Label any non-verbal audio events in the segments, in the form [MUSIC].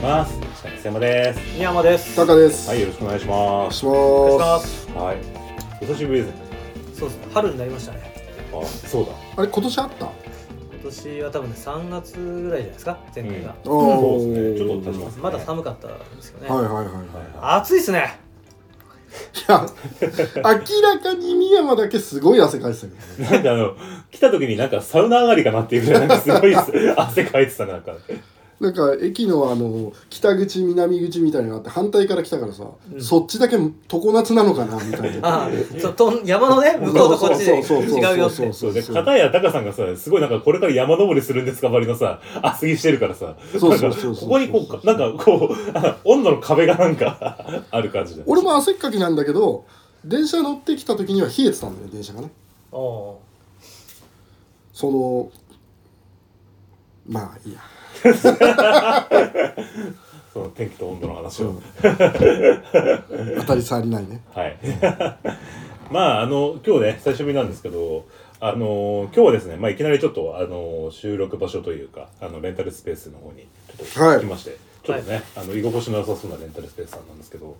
ます。石川山です。宮山です。タカです。はい、よろしくお願いしおます。お願いしま。ますす。はい。お久しぶりですね。そうですね。春になりましたね。あ、そうだ。あれ今年あった？今年は多分ね3月ぐらいじゃないですか。前回が。おそうですね。ちょっと経ちますね。まだ寒かったんですよね。はいはいはいはい。はい暑いですね。いや明らかに宮山だけすごい汗かいてたけどね。なんかあの、来た時になんかサウナ上がりかなっていうぐらいなんかすごい汗かいてたねなんか。なんか駅のあの北口南口みたいなのがあって反対から来たからさ、そっちだけ常夏なのかなみたいな。ああ、そうとん山のね向こうとこっちでそうそうそうそう違うよって。そうで、片やタカさんがさ、すごいなんかこれから山登りするんですかばりのさ、厚着してるからさ、そうなんかそうそうそうここにこう、なんかこう、あ温度の壁がなんか [LAUGHS] ある感じで。俺も汗っかきなんだけど、電車乗ってきた時には冷えてたんだよ電車がね。おおそのまあいいや。その天気と温度の話を。当たり障りないね。はい。[LAUGHS] まあ、あの、今日ね、久しぶりなんですけど、あの、今日はですね、まあ、いきなりちょっと、あの、収録場所というか、あの、レンタルスペースの方に、ちょっとはい来まして、ちょっとね、あの、居心地の良さそうなレンタルスペースさんなんですけど、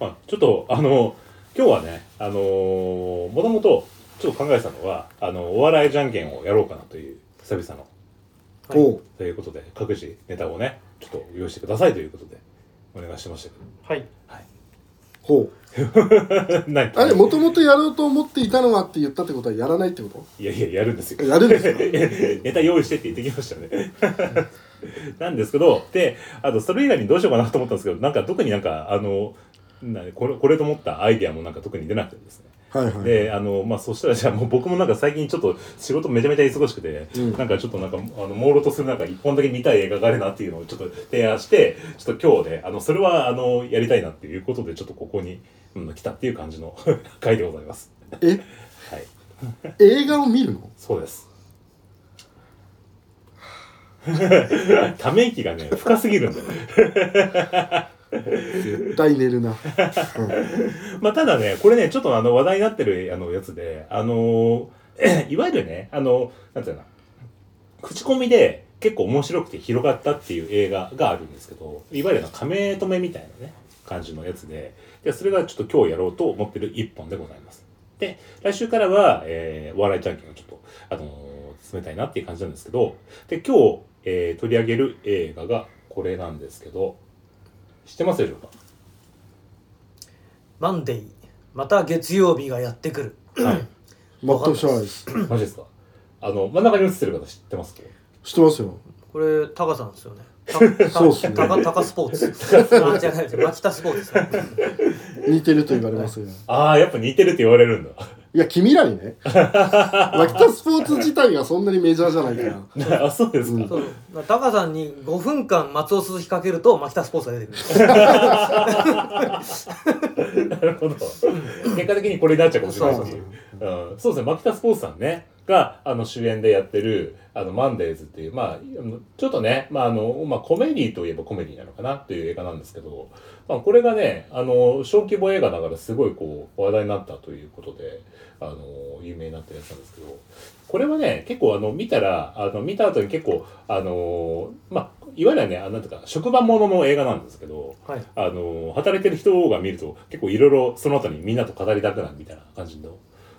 まあ、ちょっと、あの、今日はね、あの、もともと、ちょっと考えてたのは、あの、お笑いじゃんけんをやろうかなという、久々の、はいということで、各自ネタをね、ちょっと用意してくださいということで、お願いしてましたけはい。ほう。[LAUGHS] ど。何あれもともとやろうと思っていたのはって言ったってことはやらないってこいやいや、やるんですよと？。やるんですか？[LAUGHS] ネタ用意してって言ってきましたね。[LAUGHS] なんですけど、で、あと、それ以外にどうしようかなと思ったんですけど、なんか特になんか、あの、なこれ、これと思ったアイディアもなんか特に出なくてですね。はいはい。で、あの、まあ、そしたらじゃあもう僕もなんか最近ちょっと仕事めちゃめちゃ忙しくて、うんなんかちょっとなんか、あの、朦朧とするなんか一本だけ見たい映画があるなっていうのをちょっと提案して、ちょっと今日で、あの、それはあの、やりたいなっていうことで、ちょっとここに、うん、来たっていう感じの [LAUGHS] 回でございます。え？はい。映画を見るの？そうです。[LAUGHS] ため息がね、深すぎるんだよね。絶対寝るな。うん。まあ、ただね、これね、ちょっとあの話題になってるあのやつで、あの [CLEARS THROAT] いわゆるね、あの、なんていうのかな、口コミで結構面白くて広がったっていう映画があるんですけど、いわゆるの亀止めみたいなね、感じのやつで、で、それがちょっと今日やろうと思ってる一本でございます。で、来週からは、えー、お笑いじゃんけんをちょっと、あのー進めたいなっていう感じなんですけど、で、今日、えー取り上げる映画がこれなんですけど、知ってますでしょうか？マンデー。また月曜日がやってくる。はい。[COUGHS] 全く知らないです。[COUGHS] マジですか？あの、真ん中に映ってる方知ってますか知ってますよ。これタカさんですよね。[LAUGHS] たそうっすねタカタカスポーツ。[LAUGHS] あ違う違う違う。マキタスポーツですね。似てると言われますよ。ああ、やっぱ似てるって言われるんだ。いや君らにね。マキタスポーツ自体がそんなにメジャーじゃないから。[LAUGHS] あ、そうですか。うんそうタカさんに5分間松尾鈴木かけるとマキタスポーツが出てくる。[LAUGHS] なるほど。結果的にこれになっちゃうかもしれないし。うん、そうですね、牧田スポーツさんね、が、あの、主演でやってる、あの、マンデーズっていう、まあ、ちょっとね、まあ、あの、まあ、コメディといえばコメディなのかなっていう映画なんですけど、まあ、これがね、あの、小規模映画だからすごいこう、話題になったということで、あの、有名になったやつなんですけど、これはね、結構あの、見たら、あの、見た後に結構、あの、まあ、いわゆるね、あのなんていうか、職場ものの映画なんですけど、はい。あの、働いてる人が見ると結構いろいろその後にみんなと語りたくなるみたいな感じの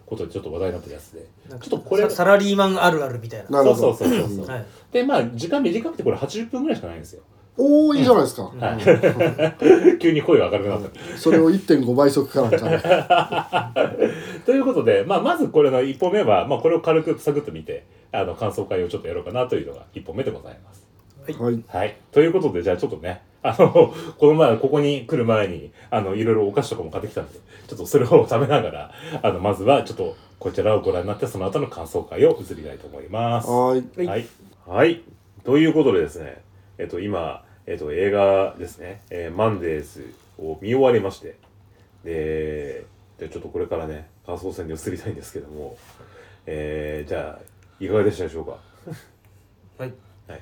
ことでちょっと話題になってるやつで。ちょっとこれササラリーマンあるあるみたいな。そうなるほど。そうそうそう。はい。で、まあ時間短くてこれ80分ぐらいしかないんですよ。おおいいじゃないですか。はい。[LAUGHS] 急に声が明るくなった。それを1.5倍速かなんかで。[LAUGHS] ということで、まあまずこれの一本目は、まあこれを軽くサクッと見て、あの、感想会をちょっとやろうかなというのが一本目でございます。はい。はい。ということで、じゃあちょっとね、あの、この前、ここに来る前に、あの、いろいろお菓子とかも買ってきたんで、ちょっとそれを食べながら、あの、まずはちょっと、こちらをご覧になって、その後の感想会を移りたいと思います。はーい。はいはい。はい。ということでですね、えっと、今、えっと、映画ですね、えーマンデーズを見終わりまして、で、でちょっとこれからね、感想戦に移りたいんですけども、えー、じゃあ、いかがでしたでしょうか？はい。はい。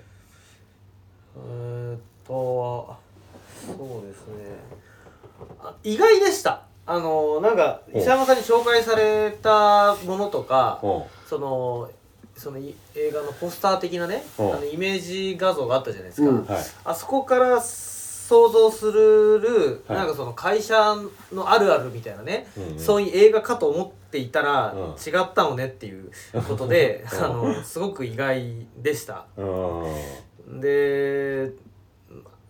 えーっと、そうですね。あ意外でした。あの、なんか、お石山さんに紹介されたものとか、う。んその、そのい映画のポスター的なねあう。んのイメージ画像があったじゃないですか、うんはい。あそこから想像する、はい。なんかその会社のあるあるみたいなね、うんうん。そういう映画かと思っていたら、うん。違ったのねっていうことでうん。[LAUGHS] あのすごく意外でした。うん。で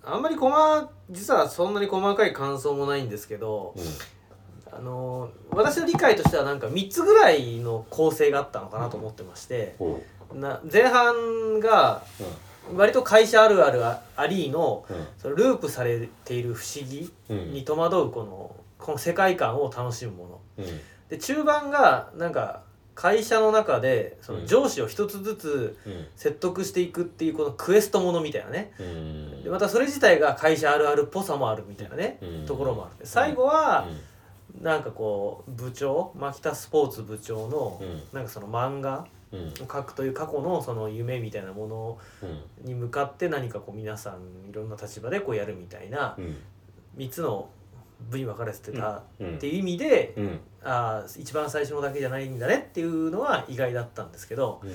あんまり細実はそんなに細かい感想もないんですけどあの私の理解としてはなんか3つぐらいの構成があったのかなと思ってましてほな前半がう割と会社あるあるあありのうん。そのループされている不思議うん。に戸惑うこのこの世界観を楽しむもの。うん。で中盤がなんか会社の中でその上司を一つずつうん。説得していくっていうこのクエストものみたいなね。うん。でまたそれ自体が会社あるあるっぽさもあるみたいなねうん。ところもある。で最後はうん。なんかこう部長牧田スポーツ部長のうん。なんかその漫画うん。を描くという過去のその夢みたいなものうん。に向かって何かこう皆さんいろんな立場でこうやるみたいなうん。3つの部に分かれてたうん。っていう意味でうん。あー一番最初のだけじゃないんだねっていうのは意外だったんですけどうん。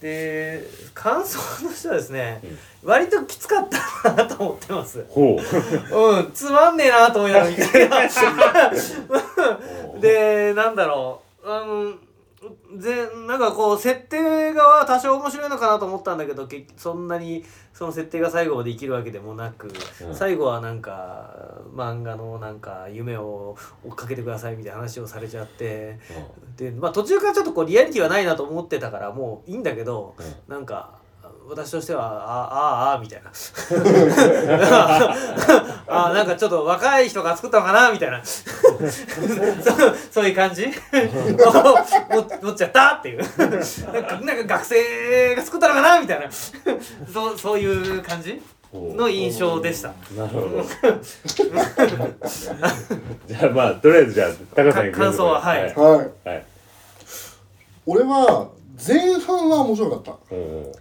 で感想としてはですねうん。割ときつかったなと思ってます。ほう。[LAUGHS] うん、つまんねえなと思いながら [LAUGHS] [LAUGHS] でなんだろう。あのぜなんかこう設定が多少面白いのかなと思ったんだけどけそんなにその設定が最後まで生きるわけでもなく、うん。最後はなんか漫画のなんか夢を追っかけてくださいみたいな話をされちゃってで、まあ、途中からちょっとこうリアリティはないなと思ってたからもういいんだけどうん。なんか私としてはああああみたいな。[LAUGHS] あなんかちょっと若い人が作ったのかなみたいな。[LAUGHS] そそういう感じ？[LAUGHS] も持っちゃった？っていう。なんかなんか学生が作ったのかな？みたいな。そうそういう感じ？の印象でした。なるほど。じゃあまあとりあえずじゃあ高さん感想ははい。はい。はい。俺は前半は面白かった。ほ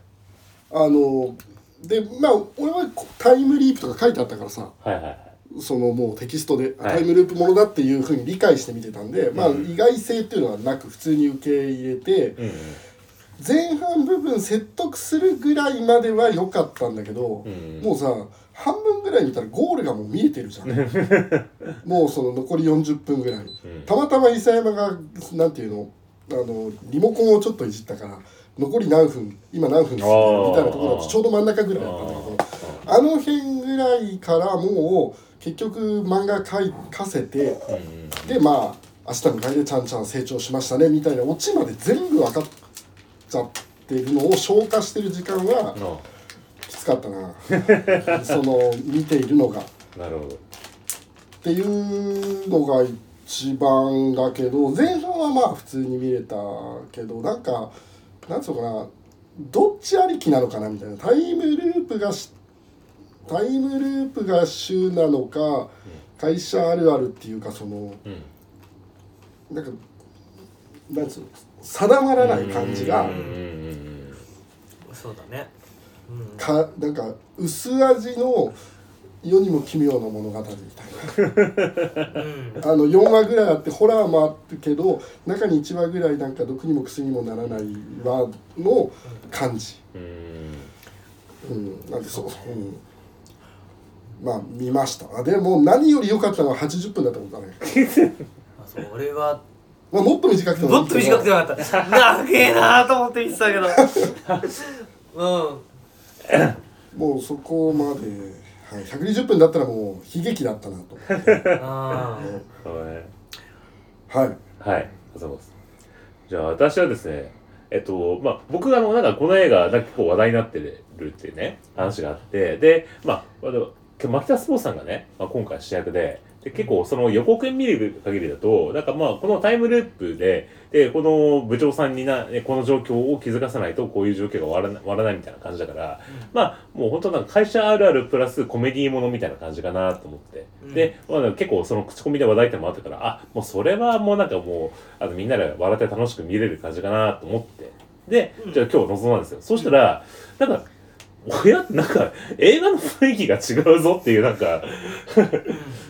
あのでまあ俺はタイムリープとか書いてあったからさ。うはいはいはい。そのもうテキストではい。タイムループものだっていうふうに理解して見てたんで、まあうん意外性っていうのはなく普通に受け入れてうん前半部分説得するぐらいまでは良かったんだけど、うんもうさ半分ぐらい見たらゴールがもう見えてるじゃん。[LAUGHS] もうその残り40分ぐらい。うん。たまたま伊佐山がなんていうのあのリモコンをちょっといじったから残り何分今何分ですみたいなところだとちょうど真ん中ぐらいだったんだけどあの辺ぐらいからもう結局漫画描かせてでまあ明日迎えでちゃんちゃん成長しましたねみたいなオチまで全部分かっちゃってるのを消化してる時間はのきつかったな。[LAUGHS] その見ているのが。なるほど。っていうのが一番だけど前半はまあ普通に見れたけどなんかなんつうかなどっちありきなのかなみたいなタイムループがしタイムループが主なのか会社あるあるっていうかそのうんなんかなんつうの定まらない感じがそうだねうんかなんか薄味の世にも奇妙な物語みたいな。う [LAUGHS] んあの4話ぐらいあってホラーもあるけど中に1話ぐらいなんか毒にも薬にもならない話の感じ、うん。うん、なんでそう、うん、まあ見ました。あでも何より良かったのは80分だったことだね、[LAUGHS] あそう俺は。まあ、もっと短くてもいもっと短くてよかった。長えなと思って見てたけど。[LAUGHS] うん。もうそこまで、はい、120分だったらもう悲劇だったなと。あはい。はい、ありがとうございます。じゃあ私はですね、えっと、まあ僕あの、なんかこの映画、なんか結構話題になってるっていうね、話があって、で、まあ、牧田スポーツさんがね、まあ、今回主役で、で結構その予告編見る限りだと、なんかまあこのタイムループで、で、この部長さんにな、ねこの状況を気づかせないとこういう状況が終わらな終わらないみたいな感じだから、まあもう本当なんか会社あるあるプラスコメディものみたいな感じかなと思って、うん。で、まあ、結構その口コミで話題点もあったからあもうそれはもうなんかもうあのみんなで笑って楽しく見れる感じかなと思って。で、うん。じゃあ今日臨んだんですよ。そしたらなんか親なんか映画の雰囲気が違うぞっていうなんか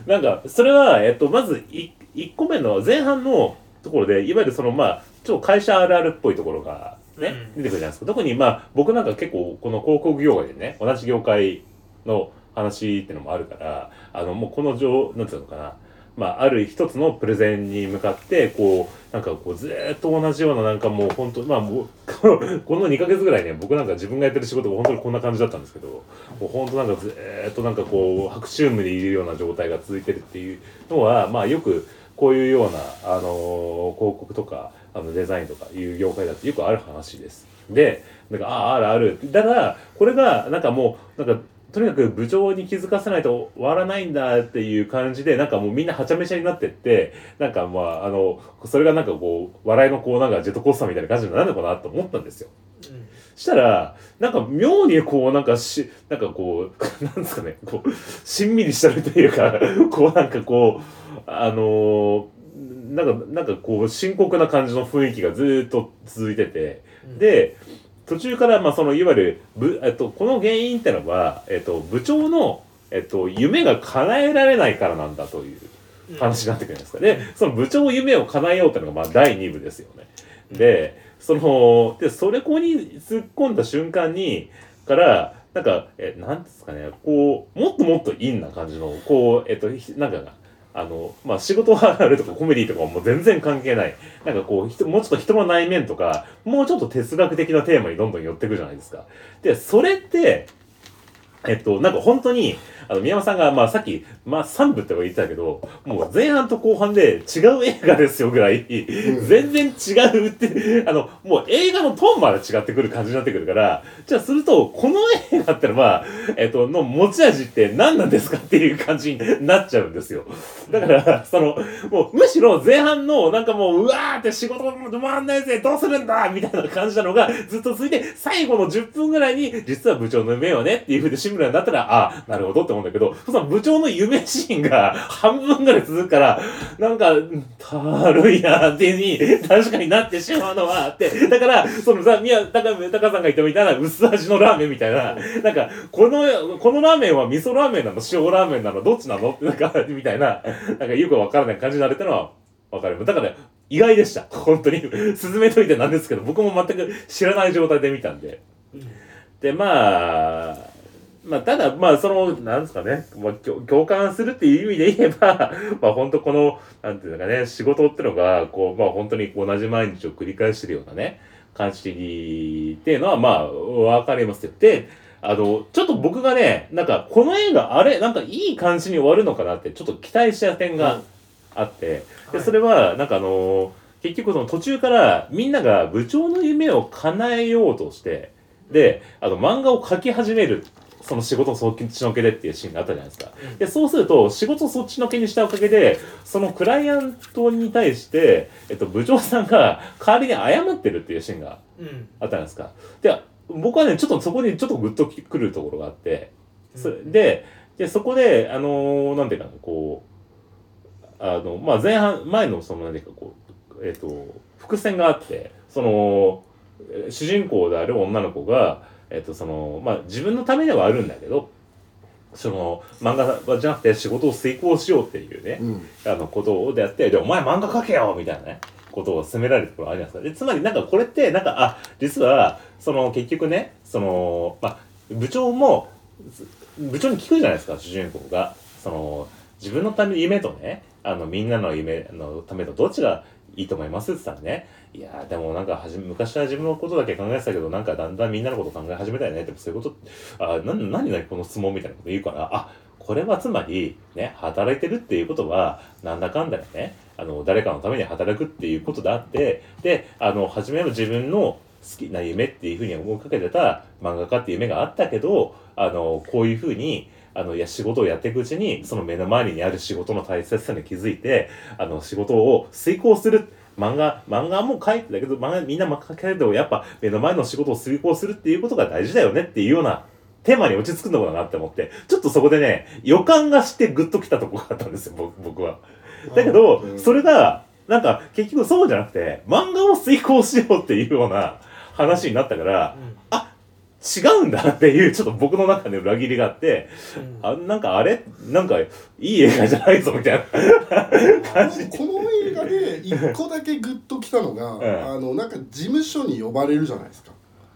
なんかそれは、えっと、まずい1個目の前半のところでいわゆるそのまあちょっと会社あるあるっぽいところがね、うん。出てくるじゃないですか。特にまあ僕なんか結構この広告業界でね同じ業界の話っていうのもあるからあのもうこの状なんていうのかなまあ、ある一つのプレゼンに向かってこうなんかこうずーっと同じようななんかもう本当まあもうこの2ヶ月ぐらいね僕なんか自分がやってる仕事が本当にこんな感じだったんですけどもう本当なんかずーっとなんかこう白昼夢でいるような状態が続いてるっていうのはまあよくこういうような、あの広告とかあのデザインとかいう業界だってよくある話です。でなんかあああるあるだからこれがなんかもうなんかとにかく部長に気づかせないと終わらないんだっていう感じでなんかもうみんなはちゃめちゃになってってなんかまああのそれがなんかこう笑いのこうなんかジェットコースターみたいな感じになるのかなと思ったんですよ。うんしたら、なんか妙にこう、なんかし、なんかこう、なんですかね、こう、しんみりしたるというか、[LAUGHS] こうなんかこう、あのなんか、なんかこう、深刻な感じの雰囲気がずっと続いてて、うんで、途中から、まあ、その、いわゆる、ぶ、えっと、この原因ってのは、えっと、部長の、えっと、夢が叶えられないからなんだという話になってくるんですか。で、その部長の夢を叶えようっていうのが、まあ、第2部ですよね。で、その、で、それこに突っ込んだ瞬間に、から、なんか、え、なんですかね、こう、もっともっと陰な感じの、こう、えっと、ひなんか、あの、まあ、仕事はあるとかコメディとかも全然関係ない。なんかこう、もうちょっと人の内面とか、もうちょっと哲学的なテーマにどんどん寄ってくじゃないですか。で、それって、えっと、なんか本当に、あの、宮山さんが、まあさっき、まあ3部って言ってたけど、もう前半と後半で違う映画ですよぐらい、全然違うって、あの、もう映画のトーンまで違ってくる感じになってくるから、じゃあすると、この映画ってのは、えっと、の持ち味って何なんですかっていう感じになっちゃうんですよ。だから、その、もうむしろ前半のなんかもう、うわーって仕事も回んないぜ、どうするんだみたいな感じなのがずっと続いて、最後の10分ぐらいに、実は部長の夢はねっていう風でシンプルになったら、ああ、なるほどって思うんだけど、その部長の夢シーンが半分ぐらい続くから、なんか、うんたるいなってに確かになってしまうのはあって、だから、そのさ、宮、高高さんが言ったみたいな薄味のラーメンみたいな、なんか、この、このラーメンは味噌ラーメンなの塩ラーメンなのどっちなのってなんか、みたいな、なんかよくわからない感じになれたのはわかる。だから、意外でした。本当に。進めといてなんですけど、僕も全く知らない状態で見たんで。で、まあ、まあ、ただ、まあ、その、なんですかね、まあ、共共感するっていう意味で言えば、[LAUGHS] まあ、本当この、なんていうのかね、仕事ってのが、こう、まあ、本当に同じ毎日を繰り返してるようなね、感じっていうのは、まあ、わかりますよ。で、あの、ちょっと僕がね、なんか、この映画、あれ、なんかいい感じに終わるのかなって、ちょっと期待した点があって、で、はいそれは、なんかあの結局その途中からみんなが部長の夢を叶えようとして、で、あの、漫画を描き始める。その仕事そっちのけでっていうシーンがあったじゃないですか。うんで、そうすると、仕事そっちのけにしたおかげで、そのクライアントに対して、えっと、部長さんが代わりに謝ってるっていうシーンがうんあったじゃないですか。で、僕はね、ちょっとそこにちょっとグッとくるところがあって、そで、で、そこで、あのーなんていうかな、こう、あの、まあ、前半、前のその、なんていうか、こう、えっ、と、伏線があって、その、えー主人公である女の子が、えっ、と、その、まあ、自分のためではあるんだけど、その、漫画じゃなくて仕事を遂行しようっていうね、うんあの、ことをでやって、で、お前漫画描けよみたいなね、ことを責められるところあるじゃないですか。で、つまりなんかこれって、なんか、あ、実は、その、結局ね、その、まあ、部長も、部長に聞くじゃないですか、主人公が。その、自分のため、夢とね、あの、みんなの夢のためとどっちがいいと思いますって言ったらね、いやでもなんかはじ、昔は自分のことだけ考えてたけど、なんかだんだんみんなのこと考え始めたよね。でもそういうこと、あ、な、何何この質問みたいなこと言うから、あ、これはつまり、ね、働いてるっていうことは、なんだかんだでね、あの、誰かのために働くっていうことであって、で、あの、初めは自分の好きな夢っていうふうに思いかけてた漫画家っていう夢があったけど、あの、こういうふうに、あの、いや、仕事をやっていくうちに、その目の前にある仕事の大切さに気づいて、あの、仕事を遂行する。漫画、漫画も書いてたけど、漫画みんな書けるけど、やっぱ目の前の仕事を遂行するっていうことが大事だよねっていうようなテーマに落ち着くのかなって思って、ちょっとそこでね、予感がしてグッときたとこがあったんですよ、僕僕は。だけど、うんそれが、なんか結局そうじゃなくて、漫画を遂行しようっていうような話になったから、違うんだっていうちょっと僕の中で裏切りがあって、うん。あなんかあれ？なんかいい映画じゃないぞみたいな。この映画で一個だけグッときたのが、ん。あのなんか事務所に呼ばれるじゃないですか。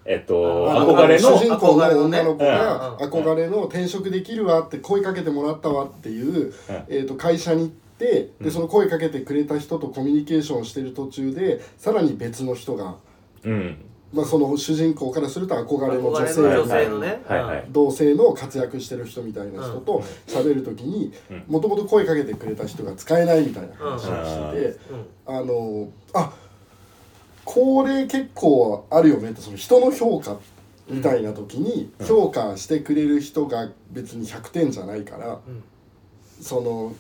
えっとあの憧れの？主人公の女の子憧れがのね憧れの転職できるわって声かけてもらったわっていう、えー、と会社に行ってでその声かけてくれた人とコミュニケーションしてる途中でさらに別の人が、うんまあ、その主人公からすると憧れの女性。の女性のね。はいはい。同性の活躍してる人みたいな人と喋る時にうん。もともと声かけてくれた人が使えないみたいな話をしてて。うん。あのあこれ結構あるよねってその人の評価みたいな時に評価してくれる人が別に100点じゃないから、うん。その、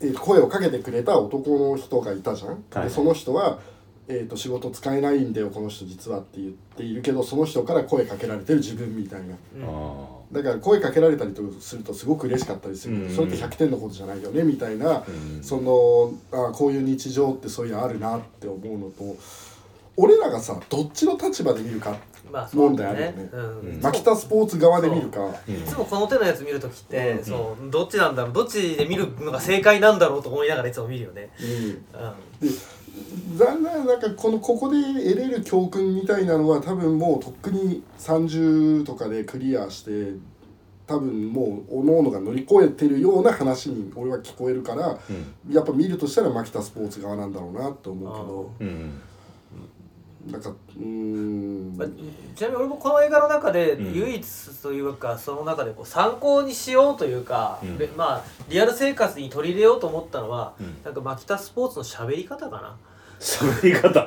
えー声をかけてくれた男の人がいたじゃん。はい。でその人はえー、と仕事使えないんだよこの人実はって言っているけどその人から声かけられてる自分みたいな。うん。あだから声かけられたりとするとすごく嬉しかったりするけど、うん。それって100点のことじゃないよねみたいな、ーうん。そのあこういう日常ってそういうのあるなって思うのと俺らがさどっちの立場で見るかまあそうだ問題あるよね。うんうん。マキタスポーツ側で見るか。う。んいつもこの手のやつ見るときって、うん。そうどっちなんだろうどっちで見るのが正解なんだろうと思いながらいつも見るよね。うん。うん。で残念なんかこのここで得れる教訓みたいなのは多分もうとっくに30とかでクリアして多分もう各々が乗り越えてるような話に俺は聞こえるからうん。やっぱ見るとしたらマキタスポーツ側なんだろうなって思う。けうん。どなんかうーん。まあちなみに俺もこの映画の中でうん。唯一というか、その中でこう参考にしようというか、うん。でまあリアル生活に取り入れようと思ったのは、うん。なんかマキタスポーツの喋り方かな。喋り方。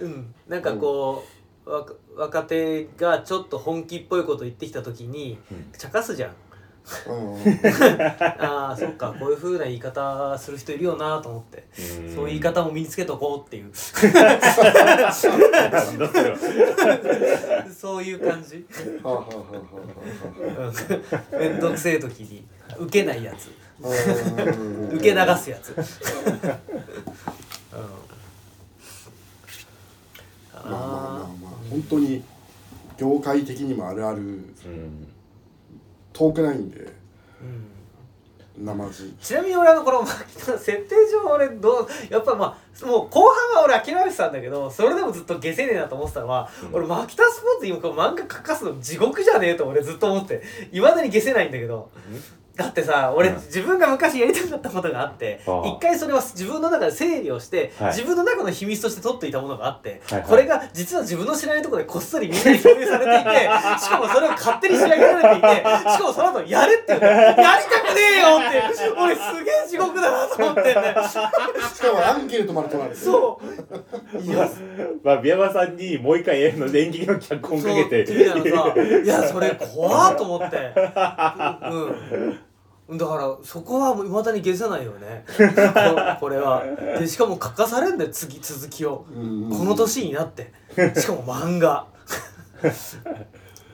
うん、なんかこう、わか若手がちょっと本気っぽいこと言ってきた時にうん。茶化すじゃん。うん。[LAUGHS] ああそっかこういう風な言い方する人いるよなと思って、うん。そういう言い方も身につけとこうっていう。そういう感じ。はあはあはあはうん。めんどくせえ時に受けないやつ受け流すやつ、うん、まあまあまあまあ。本当に業界的にもあるある。うん遠くないんで。うん。なまじちなみに俺あのこの設定上俺どうやっぱまあもう後半は俺諦めてたんだけどそれでもずっと下せねえなと思ってたのは、うん。俺マキタスポーツ今こう漫画描かすの地獄じゃねえと俺ずっと思っていまだに下せないんだけどだってさ俺、うん。自分が昔やりたかったことがあってああ。一回それは自分の中で整理をして、はい。自分の中の秘密として取っていたものがあって、はいはい。これが実は自分の知らないところでこっそりみんなに共有されていて [LAUGHS] しかもそれを勝手に仕上げられていてしかもその後やれって言うのやりたくねえよって俺すげえ地獄だなと思ってんだよ。[LAUGHS] しかもアンケートまで取られてそう。いやまあ、宮山さんにもう一回演劇の脚本かけて。そうみたいなさいやそれ怖っと思って。うんだからそこはもういまだに消せないよね。こ [LAUGHS] これは。でしかも書かされんだよ次続きを。うん。この年になって。しかも漫画。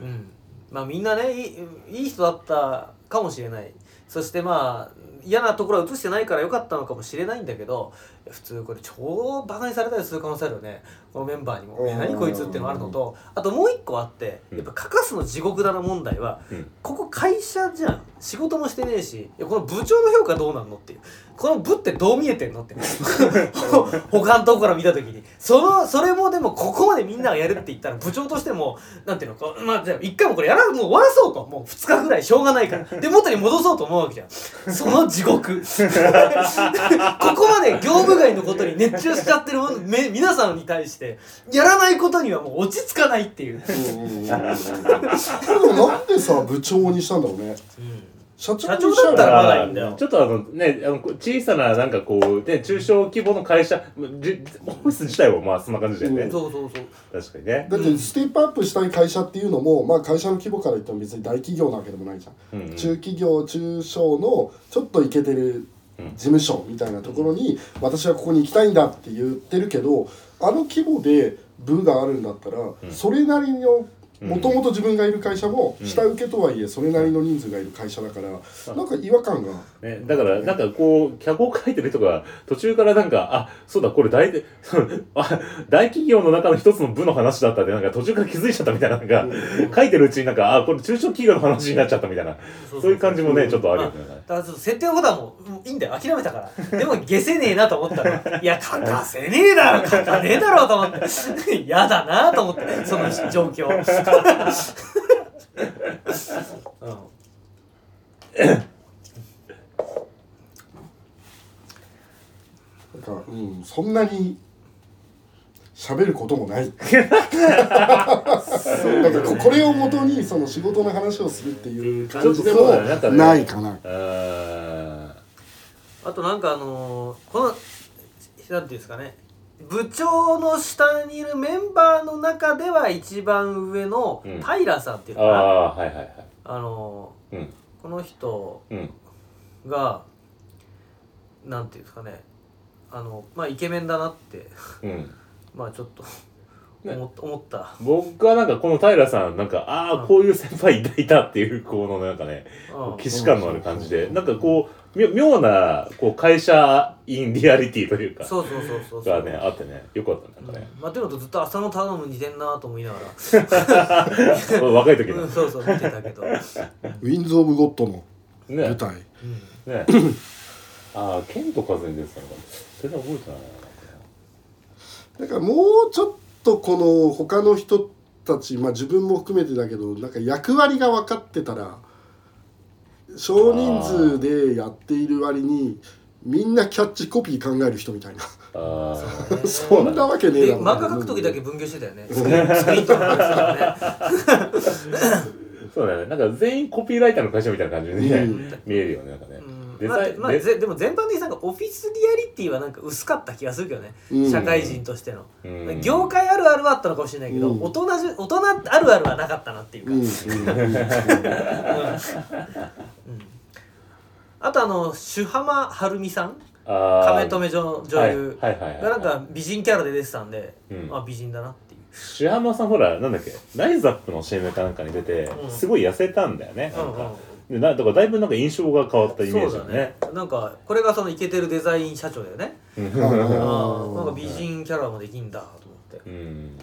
うん。まあみんなねいいいい人だったかもしれない。そしてまあ嫌なところは映してないから良かったのかもしれないんだけど普通これ超バカにされたりする可能性あるよね。このメンバーにも「うん。え何こいつ」っていうのがあるのと。あともう一個あってやっぱ書かすの地獄だな問題はうん。ここ会社じゃん。仕事もしてねえしこの部長の評価どうなんのっていう。この部ってどう見えてんのって。[LAUGHS] 他のとこから見た時に。そのそれもでもここまでみんながやるって言ったら部長としてもなんていうのかまあじゃあ一回もこれやらもう終わらそうともう2日ぐらいしょうがないから。で元に戻そうと思うわけじゃん。その地獄。[LAUGHS] ここまで業務外のことに熱中しちゃってるものめ皆さんに対してやらないことにはもう落ち着かないっていう、うでもなんでさ部長にしたんだろうね。社長に社長だったらまだいいんだよ。ちょっとあのねあの小さななんかこうね中小規模の会社じオフィス自体はまあそんな感じだよね、うん。そうそうそう。確かにね。だってステップアップしたい会社っていうのも、まあ、会社の規模から言っても別に大企業なわけでもないじゃん、うんうん。中企業中小のちょっとイケてる事務所みたいなところに、私はここに行きたいんだって言ってるけどあの規模で部があるんだったら、それなりのうんもともと自分がいる会社もうん。下請けとはいえそれなりの人数がいる会社だからなんか違和感が。ね、だから、なんかこう、脚本書いてる人が、途中からなんか、あ、そうだ、これ大、[LAUGHS] あ大企業の中の一つの部の話だったって、なんか途中から気づいちゃったみたいな、なんか、書いてるうちになんか、あ、これ中小企業の話になっちゃったみたいな、そういう感じもね、ちょっとあるよね。だからちょっと設定のことはもうもういいんだよ諦めたから。でも消せねえなと思ったら [LAUGHS] いや書かせねえだろ書かねえだろうと思って。[LAUGHS] 嫌だなと思ってその状況。うんなん。か、うん、そんなに喋ることもない。なんかここれをもとにその仕事の話をするっていう感じでもないかな。あー。あとなんかあのーこのなんていうんですかね部長の下にいるメンバーの中では一番上のうん。平さんっていうあのかな、ー、はいはいはい。あのうん。ーこの人うん。がなんていうんですかね。あのまあイケメンだなって。うん。[LAUGHS] まあちょっとね。思,、思った、僕はなんかこの平さん、なんか、ああ、うんこういう先輩いたいたっていう、このなんかね、うん。既視感のある感じで、なんかこう、み妙な、こう、会社インリアリティというか、そうそうそうそうそうがね、あってね、よかった、なんかね。まあっていうのとずっと浅野頼む似てんなと思いながら、[LAUGHS] 若い時のうん、。そうそう見てたけど、うん、ウィンズ・オブ・ゴッドのね舞。台。ね。ああ、ケント風に出てたのかな。全然覚えてないな。だからもうちょっとこの他の人たち、まあ、自分も含めてだけどなんか役割が分かってたら少人数でやっている割にみんなキャッチコピー考える人みたいな。ああ、[LAUGHS] そんなわけねえでだろ漫画描く時だけ分業してたよね。スクリーンとか [LAUGHS] そうだね。なんか全員コピーライターの会社みたいな感じでね、うん。見えるよね、なんかね。うんデまあまあ、ザインでぜでも全般的になんかオフィスリアリティはなんか薄かった気がするけどね、うん。社会人としての、うん。業界あるあるはあったのかもしれないけど、うん。大人じゅ大人あるあるはなかったなっていうか、あとあの朱浜晴美さん。亀止め女女優。がなんか美人キャラで出てたんで、うん。まあ美人だなっていう。シ浜さんほらなんだっけ？ライズアップの CM かなんかに出て、うん。すごい痩せたんだよね、なんかうん。うんでなだからだいぶなんか印象が変わったイメージだね。そうだね。なんかこれがそのイケてるデザイン社長だよね。うん。[LAUGHS] あなんか美人キャラもできんだと思って。うん。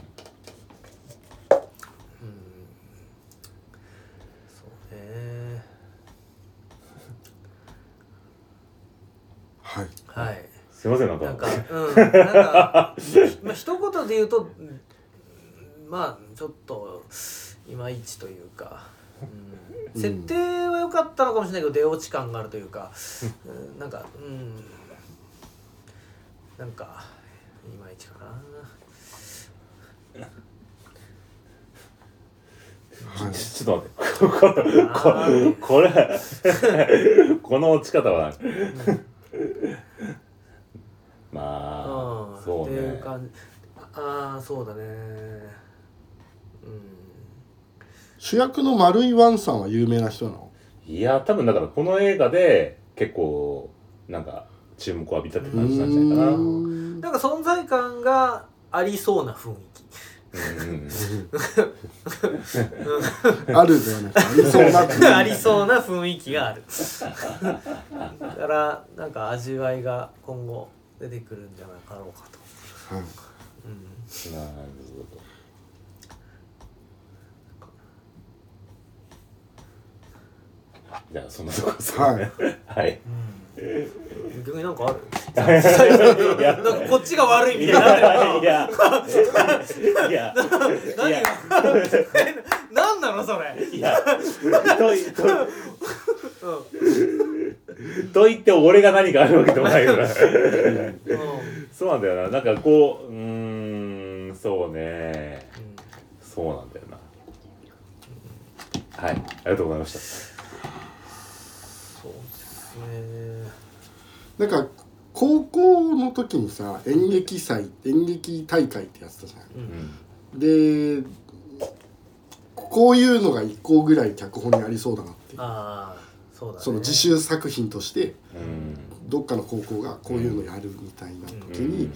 そうね。[LAUGHS] はい。はいすいませんなんか。なんかうん。なんかまあ一言で言うとうんまあちょっといまいちというか、うん、設定かったのかもしれないけど出落ち感があるというか、うん、なんかうん。なんかいまいちかな。はいちょっと待って。これ [LAUGHS] この落ち方はまあうん。そうっていうね感じ。ああそうだね。うん。主役の丸井ワンさんは有名な人なの？いや多分だからこの映画で結構なんか注目を浴びたって感じなんじゃないかな。なんか存在感がありそうな雰囲気。うんあるではなくてありそうなありそうな雰囲気がある。だからなんか味わいが今後出てくるんじゃなかろうかと、はい。うん、なるほどじゃあそんなとこですかね。はい。逆になんかある？[LAUGHS] いやなんかこっちが悪いみたいになってる。いやいや。何いや。が何なのそれ、いや。といとうんと言って俺が何かあるわけでもないからうん。そうなんだよな。なんかこううーんそうね。そうなんだよな。はい。ありがとうございましたそうですねなんか高校の時にさ演劇祭演劇大会ってやってたじゃうん。んでこういうのが1個ぐらい脚本にありそうだなってああそうだね。その自習作品としてうん。どっかの高校がこういうのやるみたいな時うん。に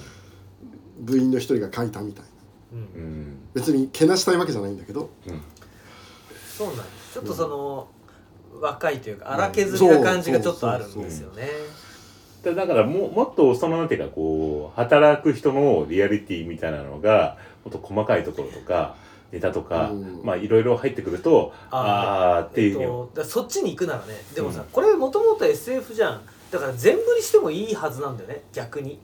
部員の一人が書いたみたいうんうん。別にけなしたいわけじゃないんだけどそうなんです。ちょっとその、若いというか荒削りな感じがちょっとあるんですよね。でだからももっとそのなんていうかこう働く人のリアリティみたいなのがもっと細かいところとかネタとか、うん。まあいろいろ入ってくるとああーっていう。えっと、だそっちに行くならねでもさ、うんこれもともと SF じゃん。だから全振りしてもいいはずなんだよね逆に。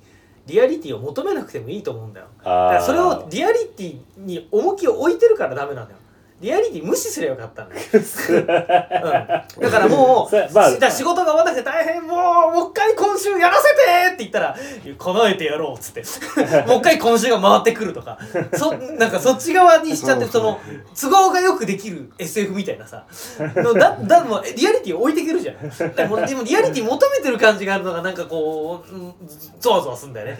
リアリティを求めなくてもいいと思うんだよ。だそれをリアリティに重きを置いてるからダメなんだよリアリティ無視すればよかったんだよ、[LAUGHS] うん、だからもう、[LAUGHS] まあ仕事が終わらなくて大変もうもう一回今週やらせてって言ったら叶えてやろうっつって。[LAUGHS] もう一回今週が回ってくるとか。そなんかそっち側にしちゃってその都合がよくできる SF みたいなさ。のだだもうリアリティを置いていけるじゃん。でもでもリアリティ求めてる感じがあるのがなんかこう、うん、ゾワゾワすんだよね。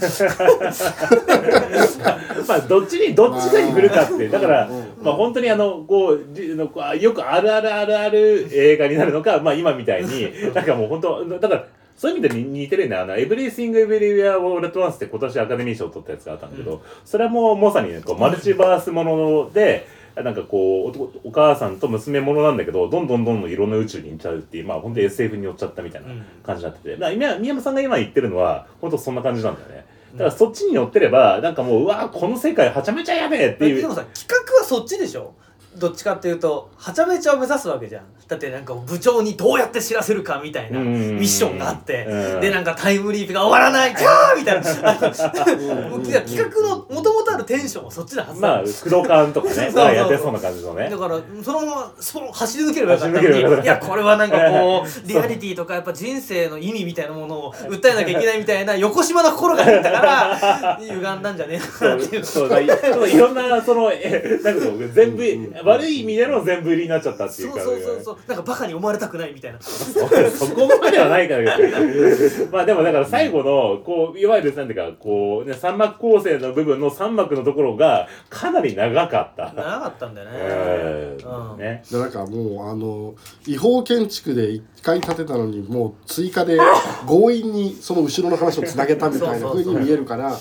まあどっちにどっちかに振るかって。だからうん。まあ本当にあのこうじのこうあよくあるあるあるある映画になるのか [LAUGHS] まあ今みたいになんかもう本当だからそういう意味で似てるねあの「エブリシング・エブリウェア・オール・アット・ワンス」って今年アカデミー賞を取ったやつがあったんだけど、それはもうまさにねこうマルチバースものでなんかこうおお母さんと娘ものなんだけどどんどんどんどんいろんな宇宙に行っちゃうっていうまあ本当に SF に寄っちゃったみたいな感じになってて、だから今宮山さんが今言ってるのは本当そんな感じなんだよね。だからそっちに寄ってればなんかもううわこの世界はちゃめちゃやべえっていう。でもさ企画はそっちでしょ？どっちかっていうとはちゃめちゃを目指すわけじゃん。だってなんか部長にどうやって知らせるかみたいなうん。ミッションがあって。うん。でなんかタイムリープが終わらないキャーみたいな。[LAUGHS] 企画のもともとあるテンションはそっちのはずまあなの工藤館とかね。[LAUGHS] そうそうまあやってそうな感じのね。だからそのままスポン走り抜ければよかったのにいやこれはなんかこうリアリティとかやっぱ人生の意味みたいなものを訴えなきゃいけないみたいな横島な心が入ったから [LAUGHS] 歪んだんじゃねえそかなっていう。うそうそういろんなそのえなんか全部悪い意味での全部売りになっちゃったっていそううかそうそうそうなんかバカに思われたくないみたいな。そこまではないから [LAUGHS] まあでもだから最後のこういわゆるなんていうかこうね三幕構成の部分の三幕のところがかなり長かった。長かったんだよね。えうん。ーね。でなんかもうあの違法建築で1回建てたのにもう追加で強引にその後ろの話をつなげたみたいな [LAUGHS] 風に見えるからうん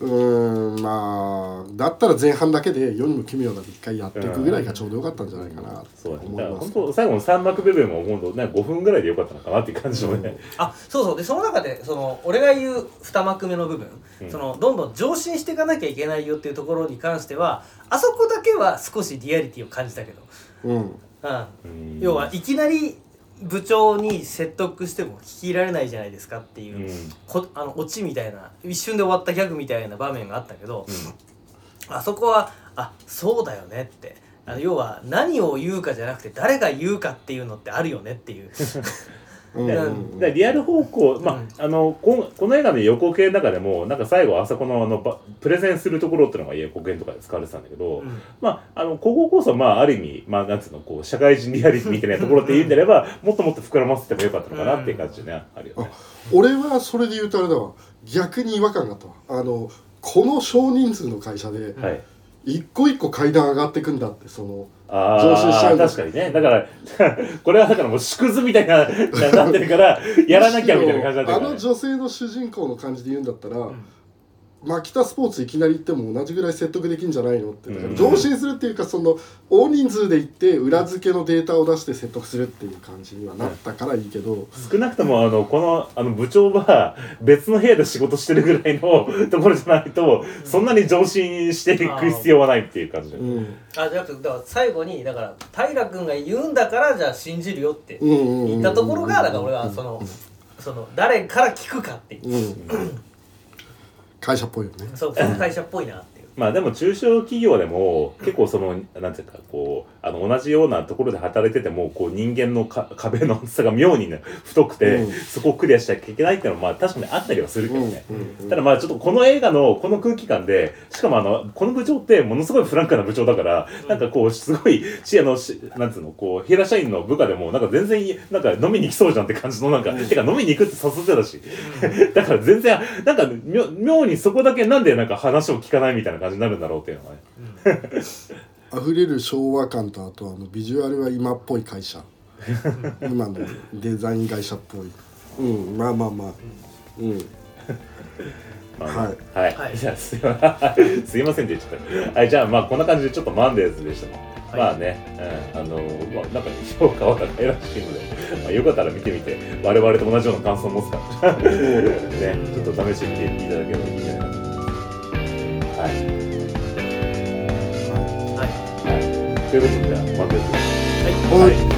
うーんまあだったら前半だけで世にも奇妙なで1回やっていくぐらいがちょうどよかったんじゃないかなと。思いますだから本。当最後の三幕部分も本当ね5分ぐらいでよかったのかなっていう感じのね。あそうそう。でその中でその俺が言う2幕目の部分、うん。そのどんどん上進していかなきゃいけないよっていうところに関してはあそこだけは少しリアリティを感じたけど、うん。うん、うん。要はいきなり部長に説得しても聞き入られないじゃないですかっていうう、ん。こあのオチみたいな一瞬で終わったギャグみたいな場面があったけど、あそこはあそうだよねってあの要は何を言うかじゃなくて誰が言うかっていうのってあるよねっていう。う [LAUGHS] んだリアル方向、まあうん。あのここの映画の予告編の中でもなんか最後あそこのあのばプレゼンするところっていうのが予告編とかで使われてたんだけど、うん。まああのこここそまあある意味まあなんつうのこう社会人リアリティみたいなところっていうんであれば [LAUGHS] もっともっと膨らませてもよかったのかなっていう感じでね、あるよね。俺はそれで言うとあれだわ。逆に違和感があったわ。あのこの少人数の会社ではい。一個一個階段上がっていくんだってそのあ上昇しちゃあうんだ確かにね。だから [LAUGHS] これはだからもう縮図みたいな [LAUGHS] なってるからやらなきゃみたいな感じになってるから、あのね。女性の主人公の感じで言うんだったら、マキタスポーツいきなり行っても同じぐらい説得できんじゃないのって。だからうん上進するっていうかその大人数で行って裏付けのデータを出して説得するっていう感じにはなったからいいけど、少なくともあのこのあの部長は別の部屋で仕事してるぐらいのところじゃないとそんなに上進していく必要はないっていう感じ。で、うん。あじゃなくてだから最後にだから平君が言うんだからじゃあ信じるよって言ったところがだから俺はそのその誰から聞くかっていううん会社っぽいよね。そう会社っぽいなっていう。まあでも中小企業でも結構そのなんていうかこうあの同じようなところで働いててもこう人間のか壁の厚さが妙にね太くて、うん。そこをクリアしなきゃいけないっていうのはまあ確かにあったりはするけどね、うんうんうん。ただまあちょっとこの映画のこの空気感でしかもあのこの部長ってものすごいフランクな部長だから、なんかこうすごいしあのしなんつうのこう平社員の部下でもなんか全然なんか飲みに行きそうじゃんって感じのなんか、てか飲みに行くって誘ってたし、だから全然なんか妙妙にそこだけなんでなんか話を聞かないみたいな感じになるんだろうっていうのがね。溢れる昭和感とあとあのビジュアルは今っぽい会社。[LAUGHS] 今のデザイン会社っぽい。うんまあまあまあ。うん。まあはいはい、はい。じゃあ [LAUGHS] すいませんすいませんって言っちゃった。はいじゃあまあこんな感じでちょっとマンデーズでした。ね、はい。まあね、うん、あのまあなんか評価は高いらしいので、まあ、よかったら見てみて我々と同じような感想を持つか。ら [LAUGHS] ねちょっと試してみていただければいいんじゃないかと思います。はいということでじゃあはい。はい